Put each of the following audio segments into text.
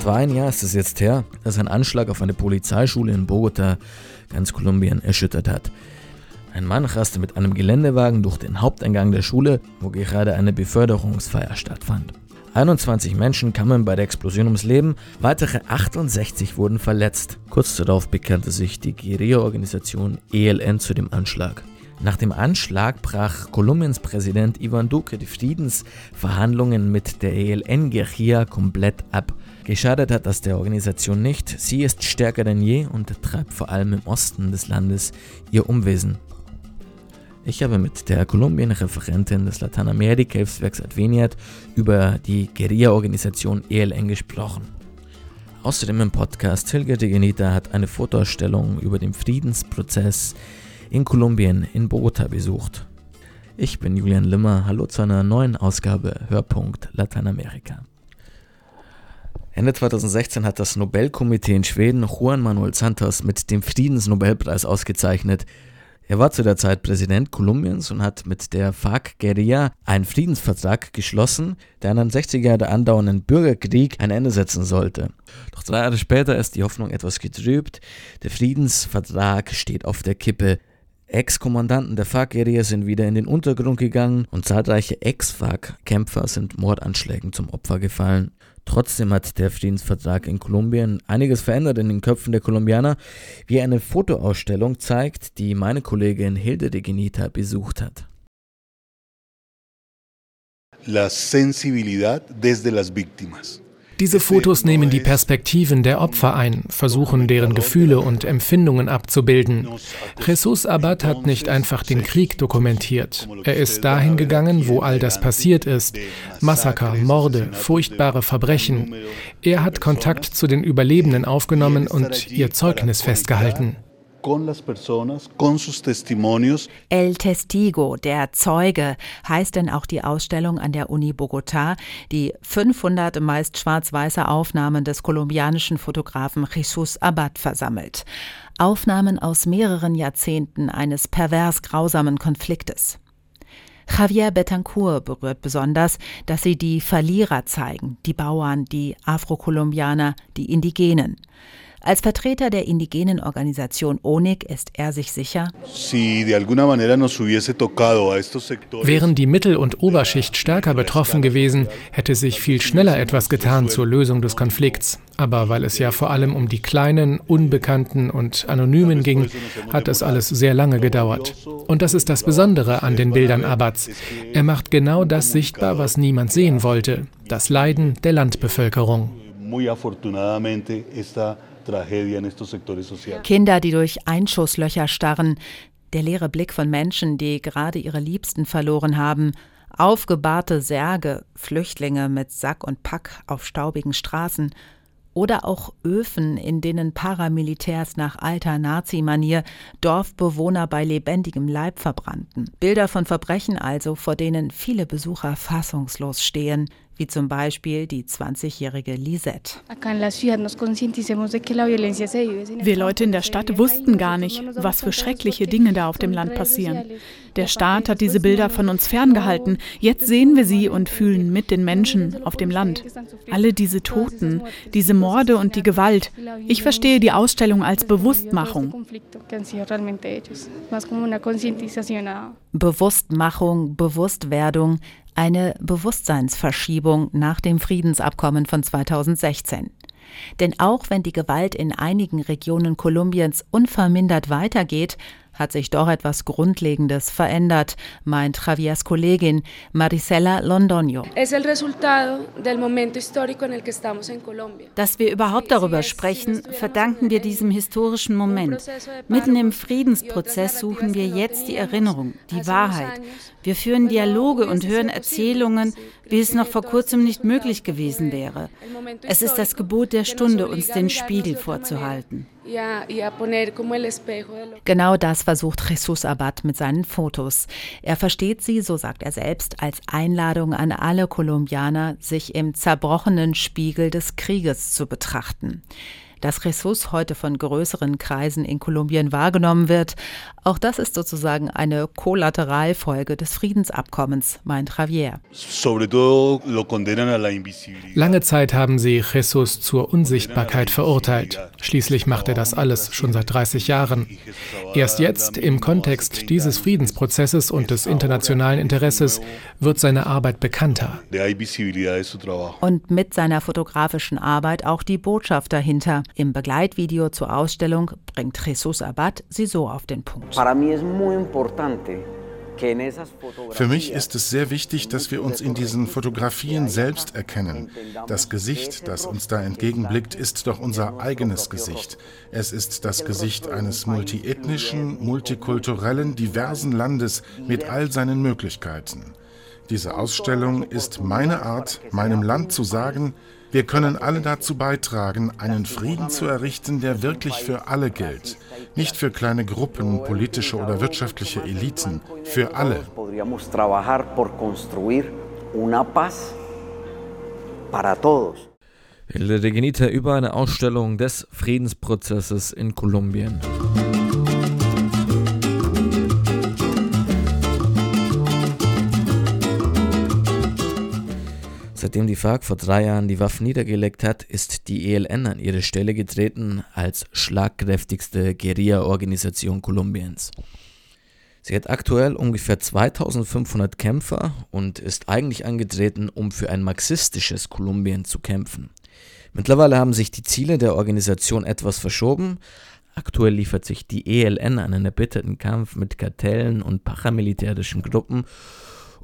Etwa ein Jahr ist es jetzt her, dass ein Anschlag auf eine Polizeischule in Bogota ganz Kolumbien erschüttert hat. Ein Mann raste mit einem Geländewagen durch den Haupteingang der Schule, wo gerade eine Beförderungsfeier stattfand. 21 Menschen kamen bei der Explosion ums Leben, weitere 68 wurden verletzt. Kurz darauf bekannte sich die Guerilla-Organisation ELN zu dem Anschlag. Nach dem Anschlag brach Kolumbiens Präsident Ivan Duque die Friedensverhandlungen mit der ELN-Guerilla komplett ab. Geschadet hat das der Organisation nicht, sie ist stärker denn je und treibt vor allem im Osten des Landes ihr Umwesen. Ich habe mit der Kolumbien-Referentin des Lateinamerika-Hilfswerks Adveniat über die Guerilla-Organisation ELN gesprochen. Außerdem im Podcast Hilge de Genita hat eine Fotoausstellung über den Friedensprozess in Kolumbien in Bogota besucht. Ich bin Julian Limmer, hallo zu einer neuen Ausgabe Hörpunkt Lateinamerika. Ende 2016 hat das Nobelkomitee in Schweden Juan Manuel Santos mit dem Friedensnobelpreis ausgezeichnet. Er war zu der Zeit Präsident Kolumbiens und hat mit der FARC-Guerilla einen Friedensvertrag geschlossen, der den 60er Jahre andauernden Bürgerkrieg ein Ende setzen sollte. Doch drei Jahre später ist die Hoffnung etwas getrübt. Der Friedensvertrag steht auf der Kippe. Ex-Kommandanten der FARC-Guerilla sind wieder in den Untergrund gegangen und zahlreiche Ex-FARC-Kämpfer sind Mordanschlägen zum Opfer gefallen. Trotzdem hat der Friedensvertrag in Kolumbien einiges verändert in den Köpfen der Kolumbianer, wie eine Fotoausstellung zeigt, die meine Kollegin Hilde de Genita besucht hat. La sensibilidad desde las víctimas. Diese Fotos nehmen die Perspektiven der Opfer ein, versuchen deren Gefühle und Empfindungen abzubilden. Jesus Abad hat nicht einfach den Krieg dokumentiert. Er ist dahin gegangen, wo all das passiert ist. Massaker, Morde, furchtbare Verbrechen. Er hat Kontakt zu den Überlebenden aufgenommen und ihr Zeugnis festgehalten con las personas, con sus testimonios. El Testigo, der Zeuge, heißt denn auch die Ausstellung an der Uni Bogotá, die 500 meist schwarz-weiße Aufnahmen des kolumbianischen Fotografen Jesus Abad versammelt. Aufnahmen aus mehreren Jahrzehnten eines pervers grausamen Konfliktes. Javier Betancourt berührt besonders, dass sie die Verlierer zeigen, die Bauern, die Afrokolumbianer, die Indigenen. Als Vertreter der indigenen Organisation ONIG ist er sich sicher, wären die Mittel- und Oberschicht stärker betroffen gewesen, hätte sich viel schneller etwas getan zur Lösung des Konflikts. Aber weil es ja vor allem um die kleinen, unbekannten und anonymen ging, hat es alles sehr lange gedauert. Und das ist das Besondere an den Bildern Abads. Er macht genau das sichtbar, was niemand sehen wollte, das Leiden der Landbevölkerung. Muy afortunadamente esta Kinder, die durch Einschusslöcher starren, der leere Blick von Menschen, die gerade ihre Liebsten verloren haben, aufgebahrte Särge, Flüchtlinge mit Sack und Pack auf staubigen Straßen. Oder auch Öfen, in denen Paramilitärs nach alter Nazi-Manier Dorfbewohner bei lebendigem Leib verbrannten. Bilder von Verbrechen also, vor denen viele Besucher fassungslos stehen, wie zum Beispiel die 20-jährige Lisette. Wir Leute in der Stadt wussten gar nicht, was für schreckliche Dinge da auf dem Land passieren. Der Staat hat diese Bilder von uns ferngehalten. Jetzt sehen wir sie und fühlen mit den Menschen auf dem Land. Alle diese Toten, diese Morde und die Gewalt. Ich verstehe die Ausstellung als Bewusstmachung. Bewusstmachung, Bewusstwerdung, eine Bewusstseinsverschiebung nach dem Friedensabkommen von 2016. Denn auch wenn die Gewalt in einigen Regionen Kolumbiens unvermindert weitergeht, hat sich doch etwas Grundlegendes verändert, meint Javiers Kollegin Marisela Londoño. Dass wir überhaupt darüber sprechen, verdanken wir diesem historischen Moment. Mitten im Friedensprozess suchen wir jetzt die Erinnerung, die Wahrheit. Wir führen Dialoge und hören Erzählungen, wie es noch vor kurzem nicht möglich gewesen wäre. Es ist das Gebot der Stunde, uns den Spiegel vorzuhalten. Genau das versucht Jesus Abad mit seinen Fotos. Er versteht sie, so sagt er selbst, als Einladung an alle Kolumbianer, sich im zerbrochenen Spiegel des Krieges zu betrachten. Dass Jesus heute von größeren Kreisen in Kolumbien wahrgenommen wird, auch das ist sozusagen eine Kollateralfolge des Friedensabkommens, meint Javier. Lange Zeit haben sie Jesus zur Unsichtbarkeit verurteilt. Schließlich macht er das alles schon seit 30 Jahren. Erst jetzt, im Kontext dieses Friedensprozesses und des internationalen Interesses, wird seine Arbeit bekannter. Und mit seiner fotografischen Arbeit auch die Botschaft dahinter. Im Begleitvideo zur Ausstellung bringt Jesus Abad sie so auf den Punkt. Für mich ist es sehr wichtig, dass wir uns in diesen Fotografien selbst erkennen. Das Gesicht, das uns da entgegenblickt, ist doch unser eigenes Gesicht. Es ist das Gesicht eines multiethnischen, multikulturellen, diversen Landes mit all seinen Möglichkeiten. Diese Ausstellung ist meine Art, meinem Land zu sagen, wir können alle dazu beitragen, einen Frieden zu errichten, der wirklich für alle gilt. Nicht für kleine Gruppen, politische oder wirtschaftliche Eliten, für alle. El Regenita über eine Ausstellung des Friedensprozesses in Kolumbien. Seitdem die FARC vor drei Jahren die Waffen niedergelegt hat, ist die ELN an ihre Stelle getreten als schlagkräftigste Guerilla-Organisation Kolumbiens. Sie hat aktuell ungefähr 2500 Kämpfer und ist eigentlich angetreten, um für ein marxistisches Kolumbien zu kämpfen. Mittlerweile haben sich die Ziele der Organisation etwas verschoben. Aktuell liefert sich die ELN einen erbitterten Kampf mit Kartellen und paramilitärischen Gruppen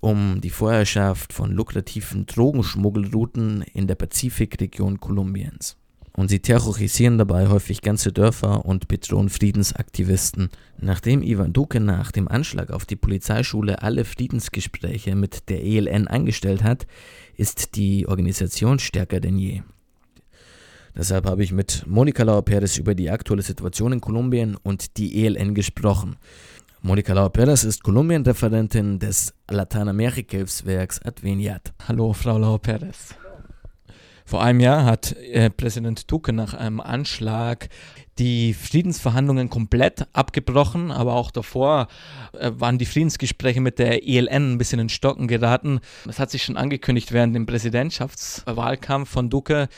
um die Vorherrschaft von lukrativen Drogenschmuggelrouten in der Pazifikregion Kolumbiens. Und sie terrorisieren dabei häufig ganze Dörfer und bedrohen Friedensaktivisten. Nachdem Ivan Duque nach dem Anschlag auf die Polizeischule alle Friedensgespräche mit der ELN eingestellt hat, ist die Organisation stärker denn je. Deshalb habe ich mit Monika Lauer-Perez über die aktuelle Situation in Kolumbien und die ELN gesprochen. Monika Lauer-Perez ist Kolumbien-Referentin des Lateinamerika-Hilfswerks Adveniat. Hallo, Frau Lauer-Perez. Vor einem Jahr hat äh, Präsident Duque nach einem Anschlag die Friedensverhandlungen komplett abgebrochen, aber auch davor äh, waren die Friedensgespräche mit der ELN ein bisschen in Stocken geraten. Das hat sich schon angekündigt während dem Präsidentschaftswahlkampf von Duque.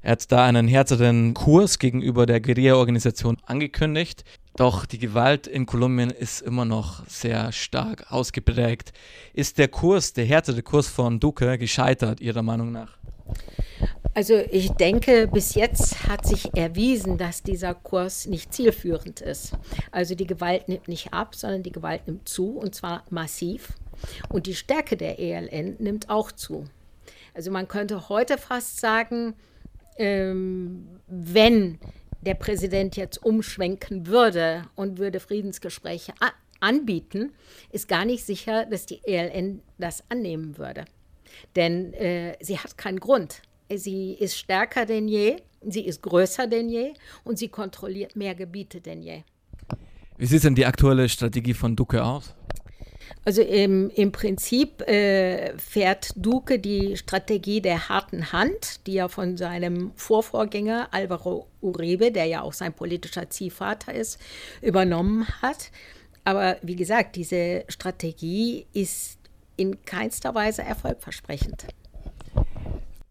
Er hat da einen härteren Kurs gegenüber der Guerilla-Organisation angekündigt. Doch die Gewalt in Kolumbien ist immer noch sehr stark ausgeprägt. Ist der Kurs, der härtere Kurs von Duque, gescheitert, Ihrer Meinung nach? Also ich denke, bis jetzt hat sich erwiesen, dass dieser Kurs nicht zielführend ist. Also die Gewalt nimmt nicht ab, sondern die Gewalt nimmt zu und zwar massiv. Und die Stärke der ELN nimmt auch zu. Also man könnte heute fast sagen, ähm, wenn der Präsident jetzt umschwenken würde und würde Friedensgespräche anbieten, ist gar nicht sicher, dass die ELN das annehmen würde. Denn äh, sie hat keinen Grund. Sie ist stärker denn je, sie ist größer denn je und sie kontrolliert mehr Gebiete denn je. Wie sieht denn die aktuelle Strategie von Duque aus? Also im, im Prinzip äh, fährt Duque die Strategie der harten Hand, die er von seinem Vorvorgänger Alvaro Uribe, der ja auch sein politischer Ziehvater ist, übernommen hat. Aber wie gesagt, diese Strategie ist in keinster Weise erfolgversprechend.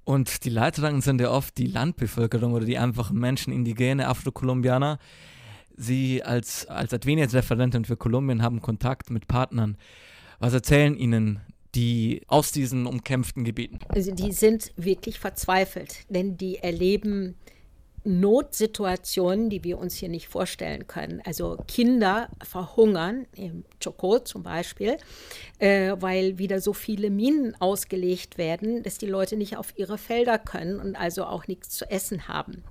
Und die Leidtragenden sind ja oft die Landbevölkerung oder die einfachen Menschen, indigene Afrokolumbianer. Sie als, als Adveniat-Referentin für Kolumbien haben Kontakt mit Partnern. Was erzählen Ihnen die aus diesen umkämpften Gebieten? Also die sind wirklich verzweifelt, denn die erleben Notsituationen, die wir uns hier nicht vorstellen können. Also Kinder verhungern, im Chocó zum Beispiel, äh, weil wieder so viele Minen ausgelegt werden, dass die Leute nicht auf ihre Felder können und also auch nichts zu essen haben.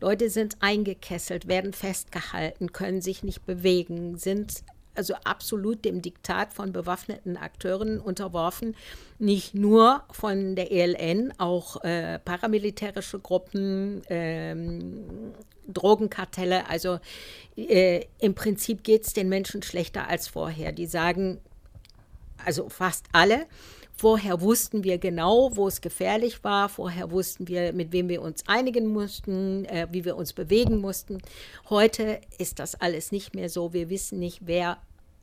Leute sind eingekesselt, werden festgehalten, können sich nicht bewegen, sind also absolut dem Diktat von bewaffneten Akteuren unterworfen, nicht nur von der ELN, auch äh, paramilitärische Gruppen, ähm, Drogenkartelle. Also äh, im Prinzip geht es den Menschen schlechter als vorher. Die sagen, also fast alle, Vorher wussten wir genau, wo es gefährlich war. Vorher wussten wir, mit wem wir uns einigen mussten, äh, wie wir uns bewegen mussten. Heute ist das alles nicht mehr so. Wir wissen nicht, wer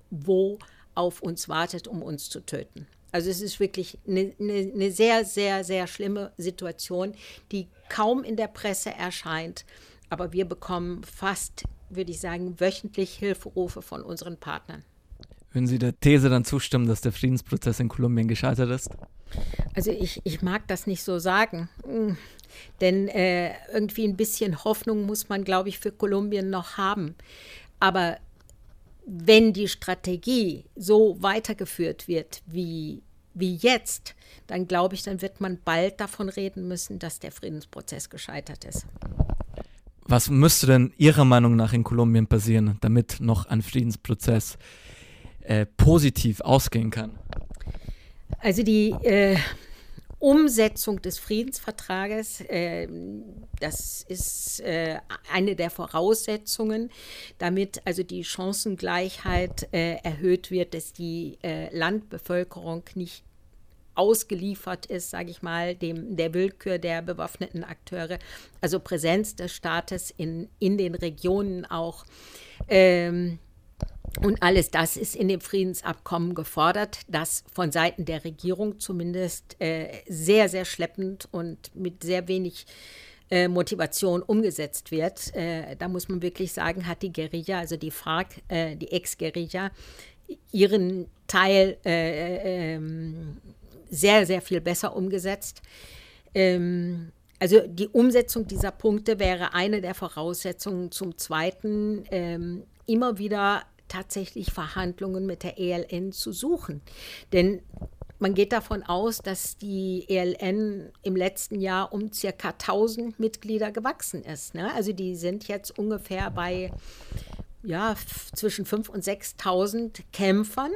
wo auf uns wartet, um uns zu töten. Also es ist wirklich eine, eine, eine, sehr, sehr, sehr schlimme Situation, die kaum in der Presse erscheint. Aber wir bekommen fast, würde ich sagen, wöchentlich Hilferufe von unseren Partnern. Würden Sie der These dann zustimmen, dass der Friedensprozess in Kolumbien gescheitert ist? Also ich, ich mag das nicht so sagen. Hm. Denn äh, irgendwie ein bisschen Hoffnung muss man, glaube ich, für Kolumbien noch haben. Aber wenn die Strategie so weitergeführt wird wie, wie jetzt, dann glaube ich, dann wird man bald davon reden müssen, dass der Friedensprozess gescheitert ist. Was müsste denn Ihrer Meinung nach in Kolumbien passieren, damit noch ein Friedensprozess äh, positiv ausgehen kann? Also die äh, Umsetzung des Friedensvertrages, äh, das ist äh, eine der Voraussetzungen, damit also die Chancengleichheit äh, erhöht wird, dass die äh, Landbevölkerung nicht ausgeliefert ist, sage ich mal, dem, der Willkür der bewaffneten Akteure, also Präsenz des Staates in, in den Regionen auch. Ähm, und alles das ist in dem Friedensabkommen gefordert, das von Seiten der Regierung zumindest äh, sehr, sehr schleppend und mit sehr wenig äh, Motivation umgesetzt wird. Äh, da muss man wirklich sagen, hat die Guerilla, also die FARC, äh, die Ex-Guerilla, ihren Teil äh, ähm, sehr, sehr viel besser umgesetzt. Ähm, also die Umsetzung dieser Punkte wäre eine der Voraussetzungen. Zum Zweiten ähm, immer wieder tatsächlich Verhandlungen mit der ELN zu suchen. Denn man geht davon aus, dass die ELN im letzten Jahr um circa 1000 Mitglieder gewachsen ist. Ne? Also die sind jetzt ungefähr bei ja, zwischen 5.000 und 6.000 Kämpfern,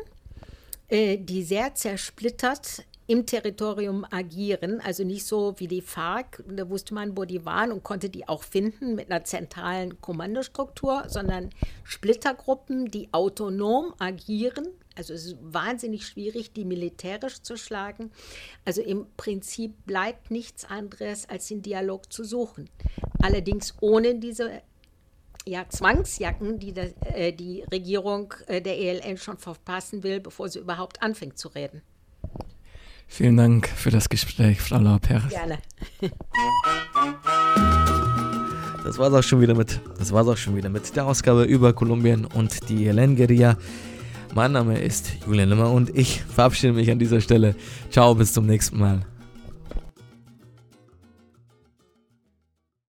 äh, die sehr zersplittert im Territorium agieren, also nicht so wie die FARC, da wusste man, wo die waren und konnte die auch finden mit einer zentralen Kommandostruktur, sondern Splittergruppen, die autonom agieren. Also es ist wahnsinnig schwierig, die militärisch zu schlagen. Also im Prinzip bleibt nichts anderes, als den Dialog zu suchen. Allerdings ohne diese ja, Zwangsjacken, die der, äh, die Regierung äh, der ELN schon verpassen will, bevor sie überhaupt anfängt zu reden. Vielen Dank für das Gespräch, Frau Lauper. Gerne. Das war's auch schon wieder mit. Das war's auch schon wieder mit der Ausgabe über Kolumbien und die Helen-Guerilla. Mein Name ist Julian Limmer und ich verabschiede mich an dieser Stelle. Ciao, bis zum nächsten Mal.